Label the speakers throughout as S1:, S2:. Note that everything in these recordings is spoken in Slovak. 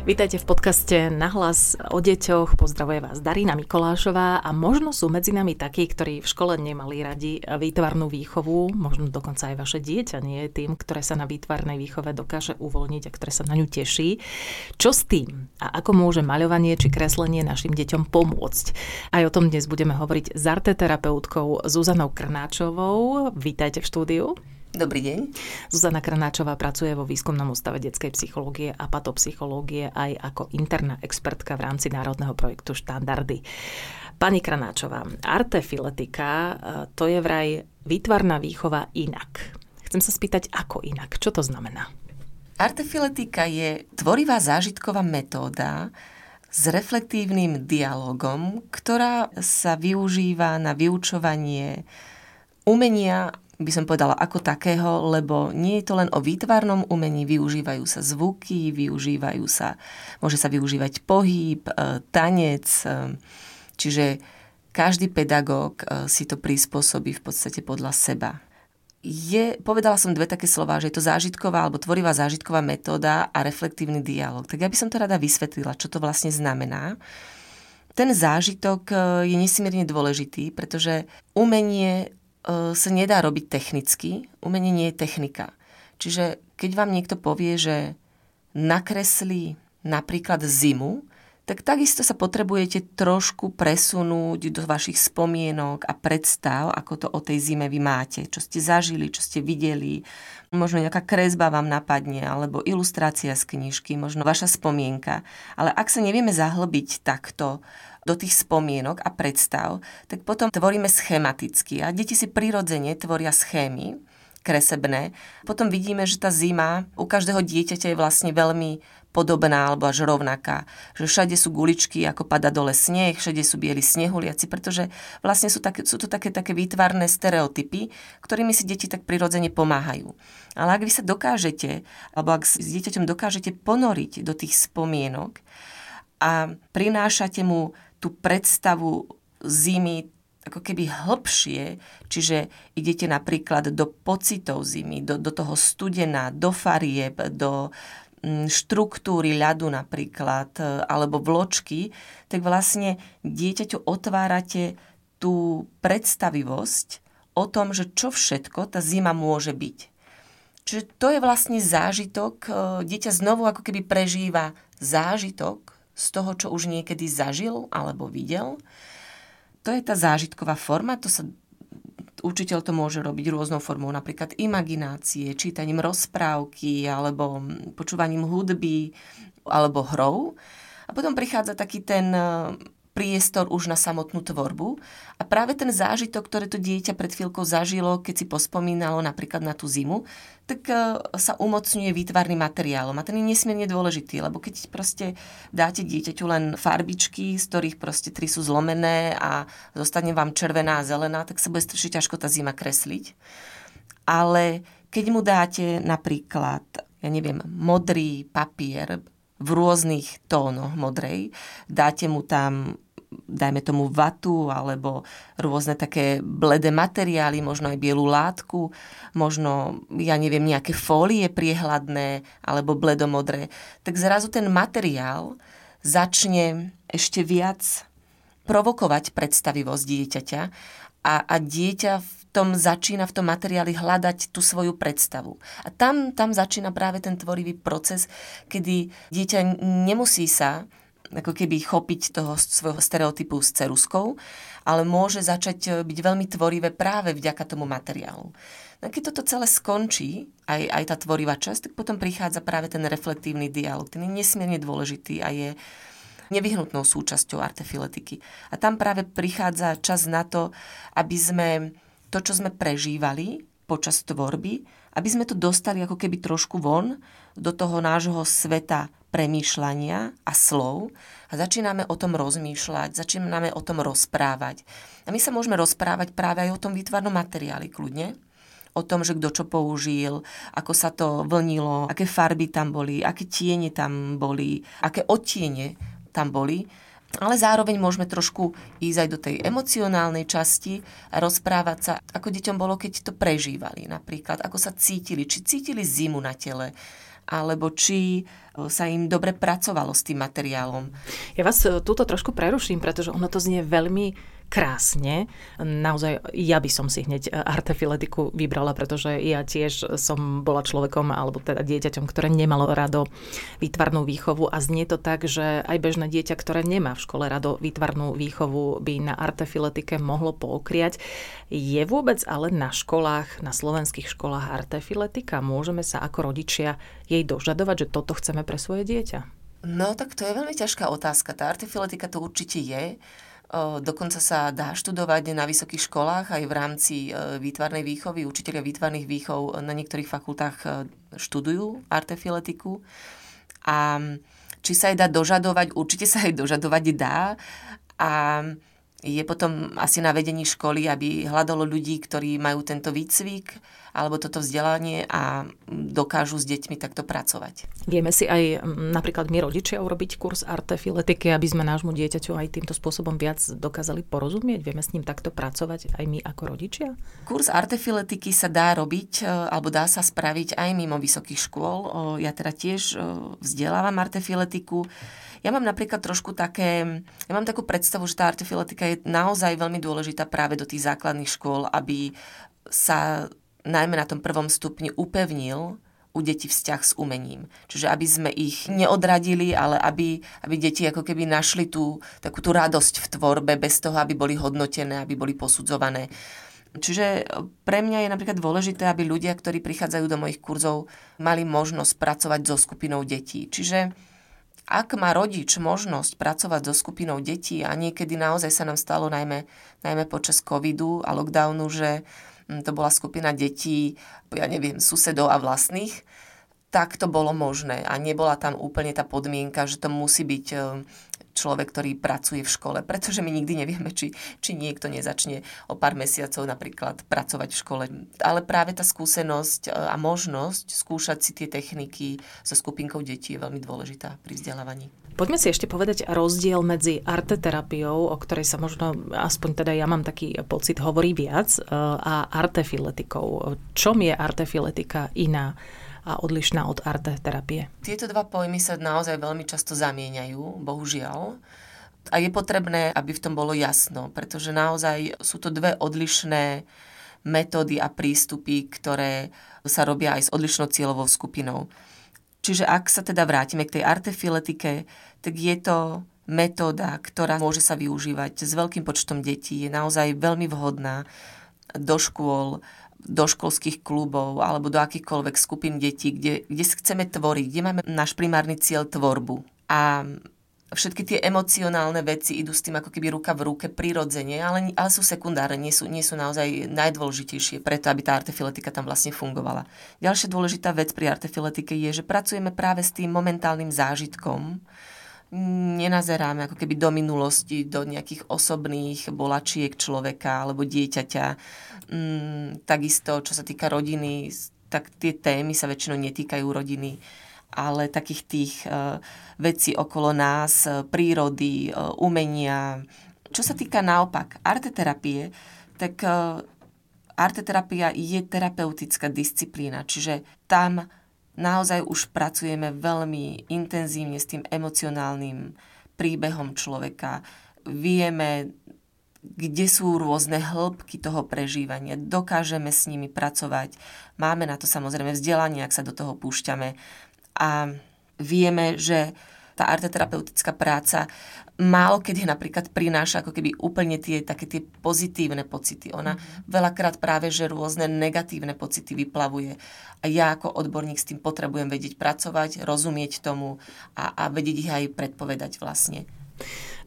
S1: Vítajte v podcaste Nahlas o deťoch. Pozdravuje vás Darina Mikolášová a možno sú medzi nami takí, ktorí v škole nemali radi výtvarnú výchovu, možno dokonca aj vaše dieťa nie je tým, ktoré sa na výtvarnej výchove dokáže uvoľniť a ktoré sa na ňu teší. Čo s tým a ako môže maľovanie či kreslenie našim deťom pomôcť? Aj o tom dnes budeme hovoriť s arteterapeutkou Zuzanou Krnáčovou. Vítajte v štúdiu.
S2: Dobrý deň.
S1: Zuzana Kranáčová pracuje vo výskumnom ústave detskej psychológie a patopsychológie aj ako interná expertka v rámci národného projektu Štandardy. Pani Kranáčová, artefiletika e, to je vraj výtvarná výchova inak. Chcem sa spýtať, ako inak? Čo to znamená?
S2: Artefiletika je tvorivá zážitková metóda, s reflektívnym dialogom, ktorá sa využíva na vyučovanie umenia by som povedala ako takého, lebo nie je to len o výtvarnom umení, využívajú sa zvuky, využívajú sa, môže sa využívať pohyb, e, tanec, e, čiže každý pedagóg e, si to prispôsobí v podstate podľa seba. Je, povedala som dve také slova, že je to zážitková alebo tvorivá zážitková metóda a reflektívny dialog. Tak ja by som to rada vysvetlila, čo to vlastne znamená. Ten zážitok je nesmierne dôležitý, pretože umenie sa nedá robiť technicky. Umenie nie je technika. Čiže keď vám niekto povie, že nakreslí napríklad zimu, tak takisto sa potrebujete trošku presunúť do vašich spomienok a predstav, ako to o tej zime vy máte, čo ste zažili, čo ste videli. Možno nejaká kresba vám napadne, alebo ilustrácia z knižky, možno vaša spomienka. Ale ak sa nevieme zahlbiť takto do tých spomienok a predstav, tak potom tvoríme schematicky a deti si prirodzene tvoria schémy kresebné. Potom vidíme, že tá zima u každého dieťaťa je vlastne veľmi podobná alebo až rovnaká. Že všade sú guličky, ako pada dole sneh, všade sú bieli snehuliaci, pretože vlastne sú, také, sú to také, také výtvarné stereotypy, ktorými si deti tak prirodzene pomáhajú. Ale ak vy sa dokážete, alebo ak s dieťaťom dokážete ponoriť do tých spomienok a prinášate mu tú predstavu zimy ako keby hlbšie, čiže idete napríklad do pocitov zimy, do, do toho studena, do farieb, do mm, štruktúry ľadu napríklad, e, alebo vločky, tak vlastne dieťaťu otvárate tú predstavivosť o tom, že čo všetko tá zima môže byť. Čiže to je vlastne zážitok, e, dieťa znovu ako keby prežíva zážitok z toho, čo už niekedy zažil alebo videl. To je tá zážitková forma, to sa učiteľ to môže robiť rôznou formou, napríklad imaginácie, čítaním rozprávky alebo počúvaním hudby alebo hrou. A potom prichádza taký ten priestor už na samotnú tvorbu. A práve ten zážitok, ktoré to dieťa pred chvíľkou zažilo, keď si pospomínalo napríklad na tú zimu, tak e, sa umocňuje výtvarný materiál. A ten je nesmierne dôležitý, lebo keď proste dáte dieťaťu len farbičky, z ktorých proste tri sú zlomené a zostane vám červená a zelená, tak sa bude strašne ťažko tá zima kresliť. Ale keď mu dáte napríklad, ja neviem, modrý papier, v rôznych tónoch modrej. Dáte mu tam dajme tomu vatu alebo rôzne také bledé materiály, možno aj bielú látku, možno, ja neviem, nejaké fólie priehľadné alebo bledomodré, tak zrazu ten materiál začne ešte viac provokovať predstavivosť dieťaťa a, a dieťa v tom začína v tom materiáli hľadať tú svoju predstavu. A tam, tam začína práve ten tvorivý proces, kedy dieťa nemusí sa ako keby chopiť toho svojho stereotypu s ceruskou, ale môže začať e, byť veľmi tvorivé práve vďaka tomu materiálu. No keď toto celé skončí, aj, aj tá tvorivá časť, tak potom prichádza práve ten reflektívny dialog. Ten je nesmierne dôležitý a je nevyhnutnou súčasťou artefiletiky. A tam práve prichádza čas na to, aby sme to, čo sme prežívali počas tvorby, aby sme to dostali ako keby trošku von do toho nášho sveta premýšľania a slov a začíname o tom rozmýšľať, začíname o tom rozprávať. A my sa môžeme rozprávať práve aj o tom výtvarnom materiáli kľudne, o tom, že kto čo použil, ako sa to vlnilo, aké farby tam boli, aké tiene tam boli, aké odtiene tam boli. Ale zároveň môžeme trošku ísť aj do tej emocionálnej časti a rozprávať sa, ako deťom bolo, keď to prežívali. Napríklad, ako sa cítili, či cítili zimu na tele, alebo či sa im dobre pracovalo s tým materiálom.
S1: Ja vás e, túto trošku preruším, pretože ono to znie veľmi krásne. Naozaj ja by som si hneď artefiletiku vybrala, pretože ja tiež som bola človekom, alebo teda dieťaťom, ktoré nemalo rado výtvarnú výchovu a znie to tak, že aj bežné dieťa, ktoré nemá v škole rado výtvarnú výchovu, by na artefiletike mohlo poukriať. Je vôbec ale na školách, na slovenských školách artefiletika? Môžeme sa ako rodičia jej dožadovať, že toto chceme pre svoje dieťa?
S2: No tak to je veľmi ťažká otázka. Tá artefiletika to určite je. Dokonca sa dá študovať na vysokých školách aj v rámci e, výtvarnej výchovy. Učiteľia výtvarných výchov na niektorých fakultách e, študujú artefiletiku. A či sa jej dá dožadovať, určite sa jej dožadovať dá. A je potom asi na vedení školy, aby hľadalo ľudí, ktorí majú tento výcvik, alebo toto vzdelanie a dokážu s deťmi takto pracovať.
S1: Vieme si aj napríklad my rodičia urobiť kurz artefiletiky, aby sme nášmu dieťaťu aj týmto spôsobom viac dokázali porozumieť? Vieme s ním takto pracovať aj my ako rodičia?
S2: Kurz artefiletiky sa dá robiť, e, alebo dá sa spraviť aj mimo vysokých škôl. Ja teda tiež vzdelávam artefiletiku. Ja mám napríklad trošku také, ja mám takú predstavu, že tá artefiletika je naozaj veľmi dôležitá práve do tých základných škôl, aby sa najmä na tom prvom stupni upevnil u detí vzťah s umením. Čiže aby sme ich neodradili, ale aby, aby deti ako keby našli tú, takú tú radosť v tvorbe bez toho, aby boli hodnotené, aby boli posudzované. Čiže pre mňa je napríklad dôležité, aby ľudia, ktorí prichádzajú do mojich kurzov, mali možnosť pracovať so skupinou detí. Čiže ak má rodič možnosť pracovať so skupinou detí a niekedy naozaj sa nám stalo najmä, najmä počas covidu a lockdownu, že Hm, to bola skupina detí, ja neviem, susedov a vlastných, tak to bolo možné. A nebola tam úplne tá podmienka, že to musí byť hm, človek, ktorý pracuje v škole, pretože my nikdy nevieme, či, či niekto nezačne o pár mesiacov napríklad pracovať v škole. Ale práve tá skúsenosť hm, a možnosť skúšať si tie techniky so skupinkou detí je veľmi dôležitá pri vzdelávaní.
S1: Poďme si ešte povedať rozdiel medzi arteterapiou, o ktorej sa možno, aspoň teda ja mám taký pocit, hovorí viac, e, a artefiletikou. Čom je artefiletika iná a odlišná od arteterapie?
S2: Tieto dva pojmy sa naozaj veľmi často zamieňajú, bohužiaľ. A je potrebné, aby v tom bolo jasno, pretože naozaj sú to dve odlišné metódy a prístupy, ktoré sa robia aj s odlišnou cieľovou skupinou. Čiže ak sa teda vrátime k tej artefiletike, tak je to metóda, ktorá môže sa využívať s veľkým počtom detí, je naozaj veľmi vhodná do škôl, do školských klubov alebo do akýchkoľvek skupín detí, kde, kde chceme tvoriť, kde máme náš primárny cieľ tvorbu. A všetky tie emocionálne veci idú s tým ako keby ruka v ruke prirodzene, ale, ale sú sekundárne, nie sú, nie sú naozaj najdôležitejšie preto, aby tá artefiletika tam vlastne fungovala. Ďalšia dôležitá vec pri artefiletike je, že pracujeme práve s tým momentálnym zážitkom, nenazeráme ako keby do minulosti, do nejakých osobných bolačiek človeka alebo dieťaťa. Mm, takisto, čo sa týka rodiny, tak tie témy sa väčšinou netýkajú rodiny ale takých tých uh, vecí okolo nás, uh, prírody, uh, umenia. Čo sa týka naopak arteterapie, tak arteterapia je terapeutická disciplína, čiže tam naozaj už pracujeme veľmi intenzívne s tým emocionálnym príbehom človeka. Vieme, kde sú rôzne hĺbky toho prežívania. Dokážeme s nimi pracovať. Máme na to samozrejme vzdelanie, ak sa do toho púšťame a vieme, že tá arteterapeutická práca málo kedy napríklad prináša ako keby úplne tie také tie pozitívne pocity. Ona mm. veľakrát práve, že rôzne negatívne pocity vyplavuje. A ja ako odborník s tým potrebujem vedieť pracovať, rozumieť tomu a, a vedieť ich aj predpovedať vlastne.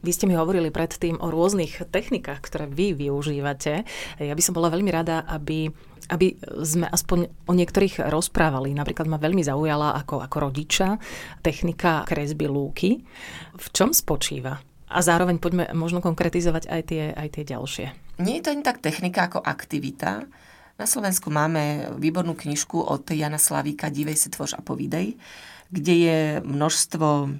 S1: Vy ste mi hovorili predtým o rôznych technikách, ktoré vy využívate. Ja by som bola veľmi rada, aby aby sme aspoň o niektorých rozprávali. Napríklad ma veľmi zaujala ako, ako rodiča technika kresby lúky. V čom spočíva? A zároveň poďme možno konkretizovať aj tie, aj tie ďalšie.
S2: Nie je to ani tak technika ako aktivita. Na Slovensku máme výbornú knižku od Jana Slavíka Divej si tvoř a povídej, kde je množstvo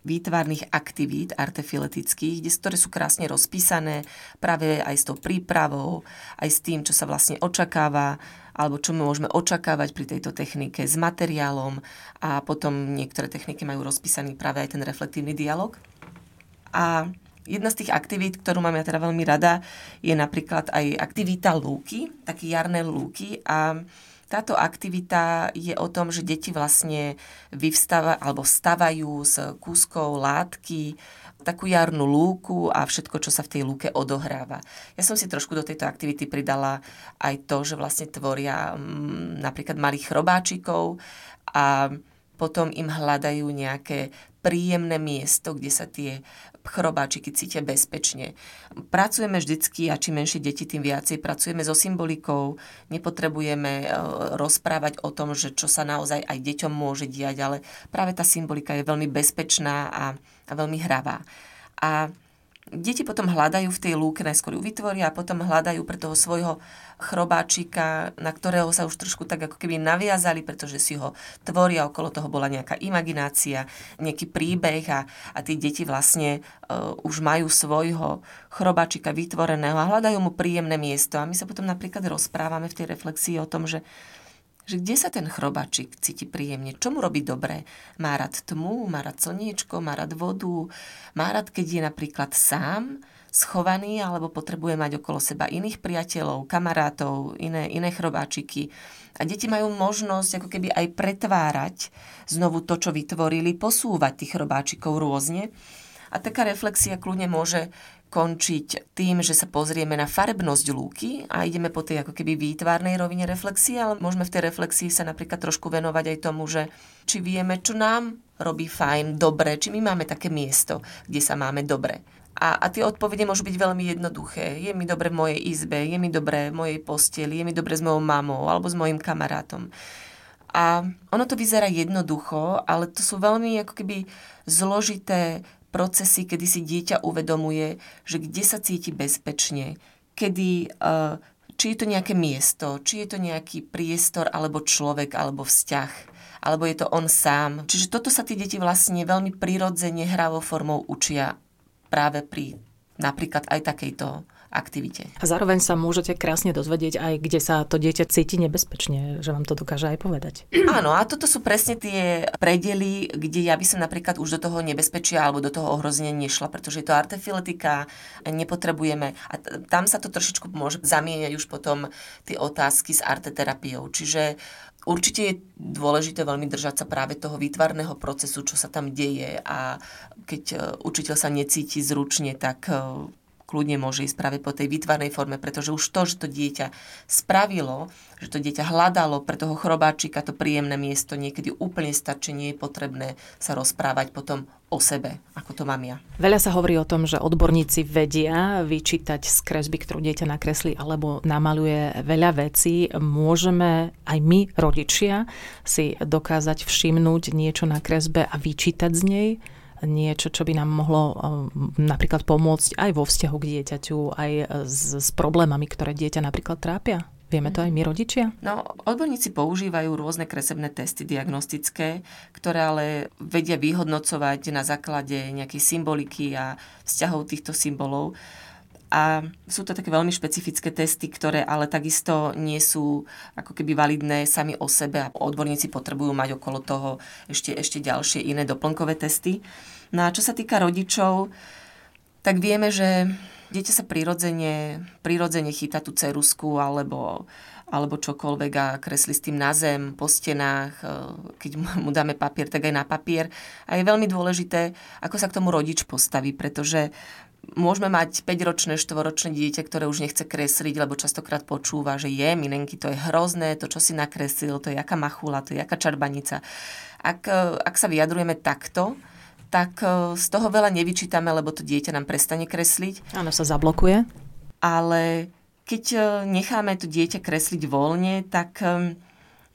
S2: výtvarných aktivít artefiletických, ktoré sú krásne rozpísané práve aj s tou prípravou, aj s tým, čo sa vlastne očakáva alebo čo môžeme očakávať pri tejto technike s materiálom a potom niektoré techniky majú rozpísaný práve aj ten reflektívny dialog. A jedna z tých aktivít, ktorú mám ja teda veľmi rada, je napríklad aj aktivita lúky, také jarné lúky a táto aktivita je o tom, že deti vlastne vyvstáva, alebo stavajú z kúskov látky takú jarnú lúku a všetko, čo sa v tej lúke odohráva. Ja som si trošku do tejto aktivity pridala aj to, že vlastne tvoria m, mm, napríklad malých chrobáčikov a potom im hľadajú nejaké príjemné miesto, kde sa tie chrobáčiky cítia bezpečne. Pracujeme vždycky a čím menšie deti, tým viacej pracujeme so symbolikou. Nepotrebujeme e, rozprávať o tom, že čo sa naozaj aj deťom môže diať, ale práve tá symbolika je veľmi bezpečná a, a veľmi hravá. A Deti potom hľadajú v tej lúke, najskôr ju vytvoria a potom hľadajú pre toho svojho chrobáčika, na ktorého sa už trošku tak ako keby naviazali, pretože si ho tvoria, okolo toho bola nejaká imaginácia, nejaký príbeh a, a tí deti vlastne uh, už majú svojho chrobáčika vytvoreného a hľadajú mu príjemné miesto. A my sa potom napríklad rozprávame v tej reflexii o tom, že že kde sa ten chrobačik cíti príjemne, čo mu robí dobre. Má rád tmu, má rád slniečko, má rád vodu, má rád, keď je napríklad sám, schovaný alebo potrebuje mať okolo seba iných priateľov, kamarátov, iné, iné chrobáčiky. A deti majú možnosť ako keby aj pretvárať znovu to, čo vytvorili, posúvať tých chrobáčikov rôzne. A taká reflexia kľudne môže končiť tým, že sa pozrieme na farebnosť lúky a ideme po tej ako keby výtvarnej rovine reflexie, ale môžeme v tej reflexii sa napríklad trošku venovať aj tomu, že či vieme, čo nám robí fajn, dobre, či my máme také miesto, kde sa máme dobre. A, a tie odpovede môžu byť veľmi jednoduché. Je mi dobre v mojej izbe, je mi dobre v mojej posteli, je mi dobre s mojou mamou alebo s mojim kamarátom. A ono to vyzerá jednoducho, ale to sú veľmi ako keby zložité procesy, kedy si dieťa uvedomuje, že kde sa cíti bezpečne, kedy, uh, či je to nejaké miesto, či je to nejaký priestor, alebo človek, alebo vzťah, alebo je to on sám. Čiže toto sa tí deti vlastne veľmi prirodzene hravou formou učia práve pri napríklad aj takejto aktivite.
S1: A zároveň sa môžete krásne dozvedieť aj, kde sa to dieťa cíti nebezpečne, že vám to dokáže aj povedať.
S2: Áno, a toto sú presne tie predely, kde ja by som napríklad už do toho nebezpečia alebo do toho ohrozenia nešla, pretože je to artefiletika, nepotrebujeme. A tam sa to trošičku môže zamieňať už potom tie otázky s arteterapiou. Čiže Určite je dôležité veľmi držať sa práve toho výtvarného procesu, čo sa tam deje a keď e, učiteľ sa necíti zručne, tak e, kľudne môže ísť práve po tej výtvarnej forme, pretože už to, že to dieťa spravilo, že to dieťa hľadalo pre toho chrobáčika to príjemné miesto, niekedy úplne stačí, nie je potrebné sa rozprávať potom o sebe, ako to mám ja.
S1: Veľa sa hovorí o tom, že odborníci vedia vyčítať z kresby, ktorú dieťa nakreslí alebo namaluje veľa vecí. Môžeme aj my, rodičia, si dokázať všimnúť niečo na kresbe a vyčítať z nej? Niečo, čo by nám mohlo um, napríklad pomôcť aj vo vzťahu k dieťaťu, aj s, s problémami, ktoré dieťa napríklad trápia? Vieme to aj my rodičia?
S2: No, odborníci používajú rôzne kresebné testy diagnostické, ktoré ale vedia vyhodnocovať na základe nejakej symboliky a vzťahov týchto symbolov. A sú to také veľmi špecifické testy, ktoré ale takisto nie sú ako keby validné sami o sebe a odborníci potrebujú mať okolo toho ešte, ešte ďalšie iné doplnkové testy. No a čo sa týka rodičov, tak vieme, že dieťa sa prirodzene, prirodzene chytá tú cerusku alebo, alebo čokoľvek a kreslí s tým na zem, po stenách, e, keď mu dáme papier, tak aj na papier. A je veľmi dôležité, ako sa k tomu rodič postaví, pretože môžeme mať 5-ročné, 4-ročné dieťa, ktoré už nechce kresliť, lebo častokrát počúva, že je, minenky, to je hrozné, to, čo si nakreslil, to je jaká machula, to je jaká čarbanica. Ak, e, ak sa vyjadrujeme takto, tak e, z toho veľa nevyčítame, lebo to dieťa nám prestane kresliť.
S1: Áno, sa zablokuje.
S2: Ale keď e, necháme to dieťa kresliť voľne, tak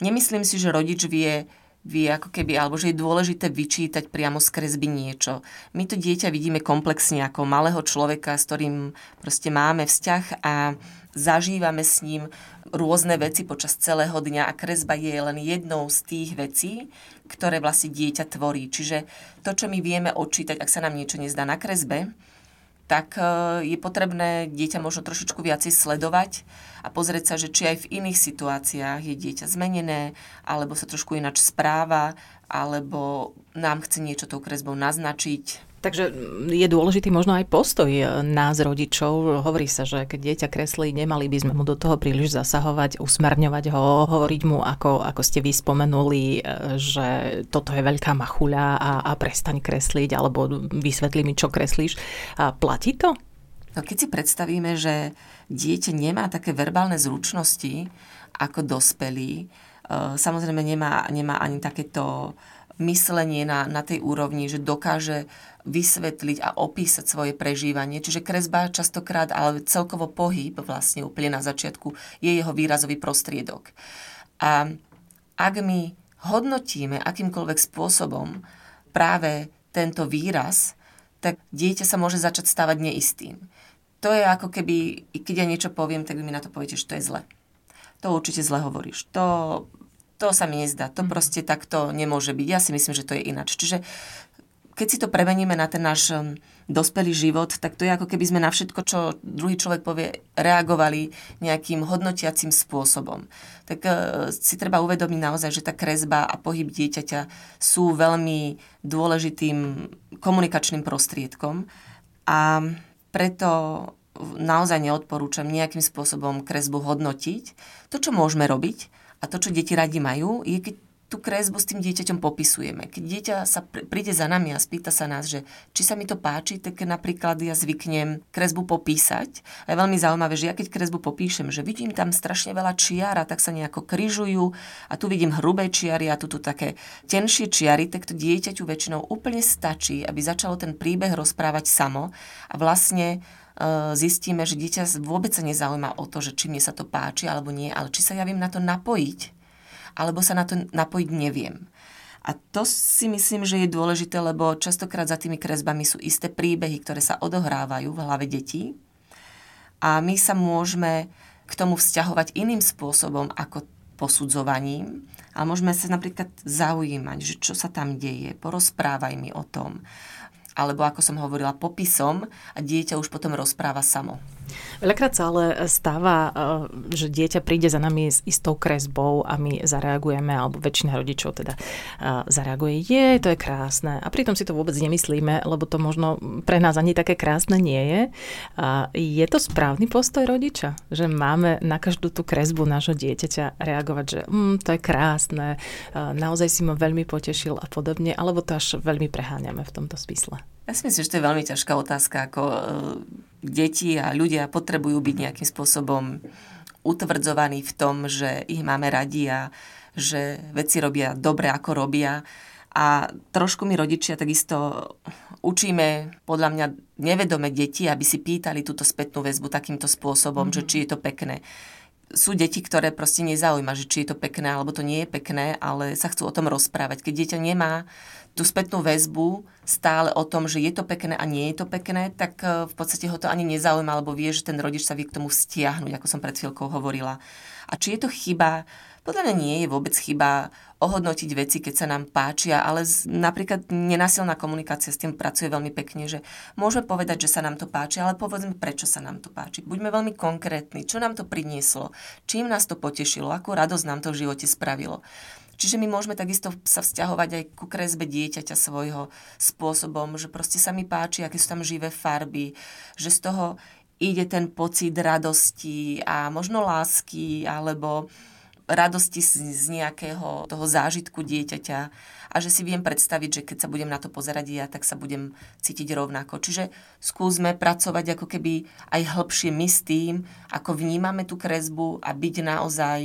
S2: nemyslím si, že rodič vie vie ako keby, alebo že je dôležité vyčítať priamo z kresby niečo. My to dieťa vidíme komplexne ako malého človeka, s ktorým proste máme vzťah a zažívame s ním rôzne veci počas celého dňa a kresba je len jednou z tých vecí, ktoré vlastne dieťa tvorí. Čiže to, čo my vieme odčítať, ak sa nám niečo nezdá na kresbe, tak e, je potrebné dieťa možno trošičku viacej sledovať a pozrieť sa, že či aj v iných situáciách je dieťa zmenené, alebo sa trošku ináč správa, alebo nám chce niečo tou kresbou naznačiť.
S1: Takže je dôležitý možno aj postoj nás rodičov. Hovorí sa, že keď dieťa kreslí, nemali by sme mu do toho príliš zasahovať, usmerňovať ho, hovoriť mu, ako, ako ste vy spomenuli, že toto je veľká machuľa a, a prestaň kresliť, alebo vysvetli mi, čo kreslíš. A platí to?
S2: No keď si predstavíme, že dieťa nemá také verbálne zručnosti ako dospelí, e, samozrejme nemá, nemá ani takéto myslenie na, na tej úrovni, že dokáže vysvetliť a opísať svoje prežívanie. Čiže kresba častokrát, ale celkovo pohyb vlastne úplne na začiatku je jeho výrazový prostriedok. A ak my hodnotíme akýmkoľvek spôsobom práve tento výraz, tak dieťa sa môže začať stávať neistým. To je ako keby, keď ja niečo poviem, tak vy mi na to poviete, že to je zle. To určite zle hovoríš. To to sa mi nezdá. To mhm. proste takto nemôže byť. Ja si myslím, že to je ináč. Čiže keď si to premeníme na ten náš um, dospelý život, tak to je ako keby sme na všetko, čo druhý človek povie, reagovali nejakým hodnotiacím spôsobom. Tak uh, si treba uvedomiť naozaj, že tá kresba a pohyb dieťaťa sú veľmi dôležitým komunikačným prostriedkom a preto naozaj neodporúčam nejakým spôsobom kresbu hodnotiť. To, čo môžeme robiť, a to, čo deti radi majú, je keď tú kresbu s tým dieťaťom popisujeme. Keď dieťa sa príde za nami a spýta sa nás, že či sa mi to páči, tak napríklad ja zvyknem kresbu popísať. A je veľmi zaujímavé, že ja keď kresbu popíšem, že vidím tam strašne veľa čiar a tak sa nejako kryžujú a tu vidím hrubé čiary a tu, tu také tenšie čiary, tak to dieťaťu väčšinou úplne stačí, aby začalo ten príbeh rozprávať samo a vlastne zistíme, že dieťa vôbec sa nezaujíma o to, že či mne sa to páči alebo nie, ale či sa ja viem na to napojiť, alebo sa na to napojiť neviem. A to si myslím, že je dôležité, lebo častokrát za tými kresbami sú isté príbehy, ktoré sa odohrávajú v hlave detí. A my sa môžeme k tomu vzťahovať iným spôsobom ako posudzovaním, ale môžeme sa napríklad zaujímať, že čo sa tam deje, porozprávaj mi o tom alebo ako som hovorila, popisom a dieťa už potom rozpráva samo.
S1: Veľakrát sa ale stáva, e, že dieťa príde za nami s istou kresbou a my zareagujeme, alebo väčšina rodičov teda e, zareaguje, je, to je krásne. A pritom si to vôbec nemyslíme, lebo to možno pre nás ani také krásne nie je. Je to správny postoj rodiča, že máme na každú tú kresbu nášho dieťaťa reagovať, že mm, to je krásne, e, naozaj si ma veľmi potešil a podobne, alebo to až veľmi preháňame v tomto smysle.
S2: Ja si myslím, že to je veľmi ťažká otázka, ako deti a ľudia potrebujú byť nejakým spôsobom utvrdzovaní v tom, že ich máme radi a že veci robia dobre, ako robia. A trošku mi rodičia takisto učíme, podľa mňa, nevedome deti, aby si pýtali túto spätnú väzbu takýmto spôsobom, mm-hmm. že či je to pekné. Sú deti, ktoré proste nezaujíma, že či je to pekné alebo to nie je pekné, ale sa chcú o tom rozprávať. Keď dieťa nemá tú spätnú väzbu stále o tom, že je to pekné a nie je to pekné, tak e, v podstate ho to ani nezaujíma, alebo vie, že ten rodič sa vie k tomu stiahnuť, ako som pred chvíľkou hovorila. A či je to chyba? Podľa mňa nie je vôbec chyba ohodnotiť veci, keď sa nám páčia, ale z, napríklad nenasilná komunikácia s tým pracuje veľmi pekne, že môžeme povedať, že sa nám to páči, ale povedzme, prečo sa nám to páči. Buďme veľmi konkrétni, čo nám to prinieslo, čím nás to potešilo, akú radosť nám to v živote spravilo. Čiže my môžeme takisto sa vzťahovať aj ku kresbe dieťaťa svojho spôsobom, že proste sa mi páči, aké sú tam živé farby, že z toho ide ten pocit radosti a možno lásky alebo radosti z, z nejakého toho zážitku dieťaťa a že si viem predstaviť, že keď sa budem na to pozerať ja, tak sa budem cítiť rovnako. Čiže skúsme pracovať ako keby aj hĺbšie my s tým, ako vnímame tú kresbu a byť naozaj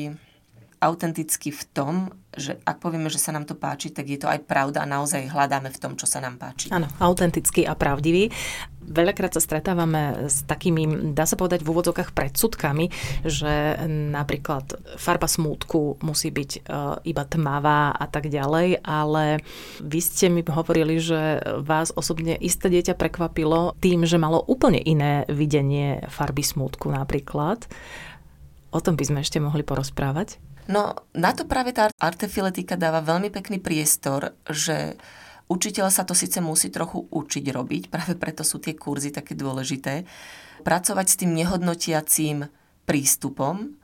S2: autentický v tom, že ak povieme, že sa nám to páči, tak je to aj pravda a naozaj hľadáme v tom, čo sa nám páči.
S1: Áno, autentický a pravdivý. Veľakrát sa stretávame s takými, dá sa povedať, v úvodzokách predsudkami, že napríklad farba smútku musí byť uh, iba tmavá a tak ďalej, ale vy ste mi hovorili, že vás osobne isté dieťa prekvapilo tým, že malo úplne iné videnie farby smútku napríklad. O tom by sme ešte mohli porozprávať.
S2: No, na to práve tá artefiletika dáva veľmi pekný priestor, že učiteľ sa to síce musí trochu učiť robiť, práve preto sú tie kurzy také dôležité, pracovať s tým nehodnotiacím prístupom,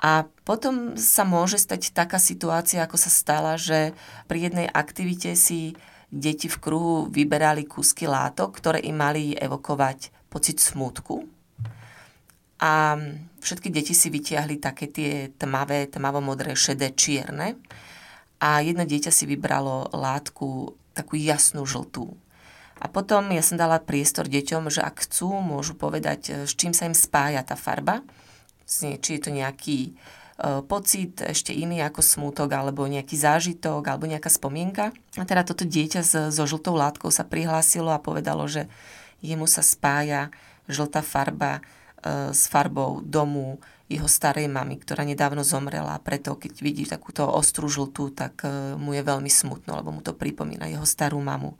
S2: a potom sa môže stať taká situácia, ako sa stala, že pri jednej aktivite si deti v kruhu vyberali kúsky látok, ktoré im mali evokovať pocit smútku. A všetky deti si vytiahli také tie tmavé, tmavo-modré, šedé, čierne. A jedno dieťa si vybralo látku takú jasnú žltú. A potom ja som dala priestor deťom, že ak chcú, môžu povedať, s čím sa im spája tá farba. Či je to nejaký e, pocit ešte iný ako smútok, alebo nejaký zážitok, alebo nejaká spomienka. A teda toto dieťa so žltou látkou sa prihlásilo a povedalo, že jemu sa spája žltá farba E, s farbou domu jeho starej mamy, ktorá nedávno zomrela preto keď vidí takúto ostrú žltú, tak e, mu je veľmi smutno, lebo mu to pripomína jeho starú mamu.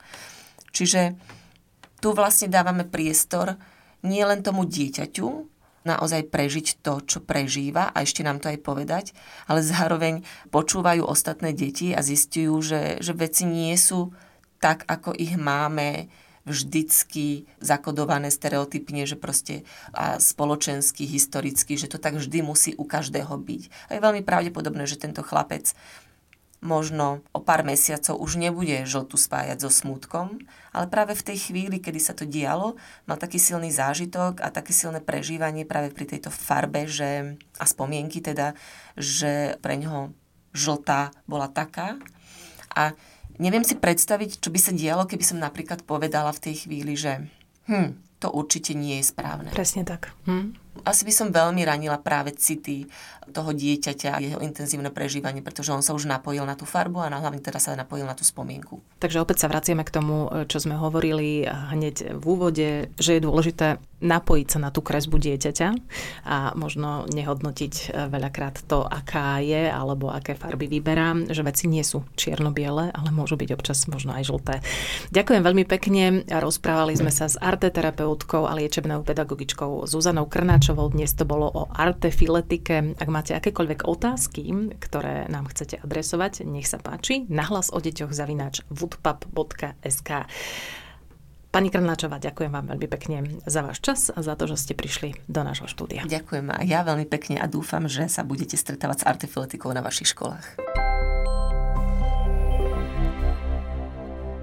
S2: Čiže tu vlastne dávame priestor nie len tomu dieťaťu, naozaj prežiť to, čo prežíva a ešte nám to aj povedať, ale zároveň počúvajú ostatné deti a zistujú, že, že veci nie sú tak, ako ich máme vždycky zakodované stereotypne, že proste a spoločensky, historicky, že to tak vždy musí u každého byť. A je veľmi pravdepodobné, že tento chlapec možno o pár mesiacov už nebude žltu spájať so smútkom, ale práve v tej chvíli, kedy sa to dialo, mal taký silný zážitok a také silné prežívanie práve pri tejto farbe, že, a spomienky teda, že pre ňoho žltá bola taká. A Neviem si predstaviť, čo by sa dialo, keby som napríklad povedala v tej chvíli, že hm, to určite nie je správne.
S1: Presne tak. Hm
S2: asi by som veľmi ranila práve city toho dieťaťa a jeho intenzívne prežívanie, pretože on sa už napojil na tú farbu a hlavne teda sa napojil na tú spomienku.
S1: Takže opäť sa vraciame k tomu, čo sme hovorili hneď v úvode, že je dôležité napojiť sa na tú kresbu dieťaťa a možno nehodnotiť veľakrát to, aká je alebo aké farby vyberá, že veci nie sú čierno-biele, ale môžu byť občas možno aj žlté. Ďakujem veľmi pekne. Rozprávali sme sa s arteterapeutkou a liečebnou pedagogičkou Zuzanou Krnáčovou Kováčovou. Dnes to bolo o artefiletike. Ak máte akékoľvek otázky, ktoré nám chcete adresovať, nech sa páči. Nahlas o deťoch zavináč woodpub.sk. Pani Krnáčová, ďakujem vám veľmi pekne za váš čas a za to, že ste prišli do nášho štúdia.
S2: Ďakujem a ja veľmi pekne a dúfam, že sa budete stretávať s artefiletikou na vašich školách.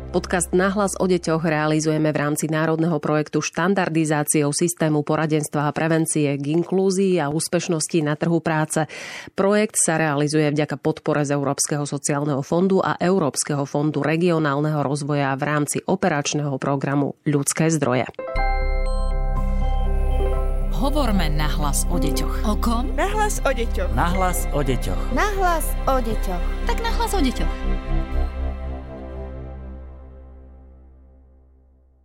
S3: Podcast Nahlas o deťoch realizujeme v rámci národného projektu štandardizáciou systému poradenstva a prevencie k inklúzii a úspešnosti na trhu práce. Projekt sa realizuje vďaka podpore z Európskeho sociálneho fondu a Európskeho fondu regionálneho rozvoja v rámci operačného programu Ľudské zdroje.
S4: Hovorme nahlas o deťoch.
S5: O kom?
S6: Nahlas o deťoch.
S7: Nahlas o deťoch.
S6: Nahlas o deťoch.
S4: Tak nahlas o deťoch.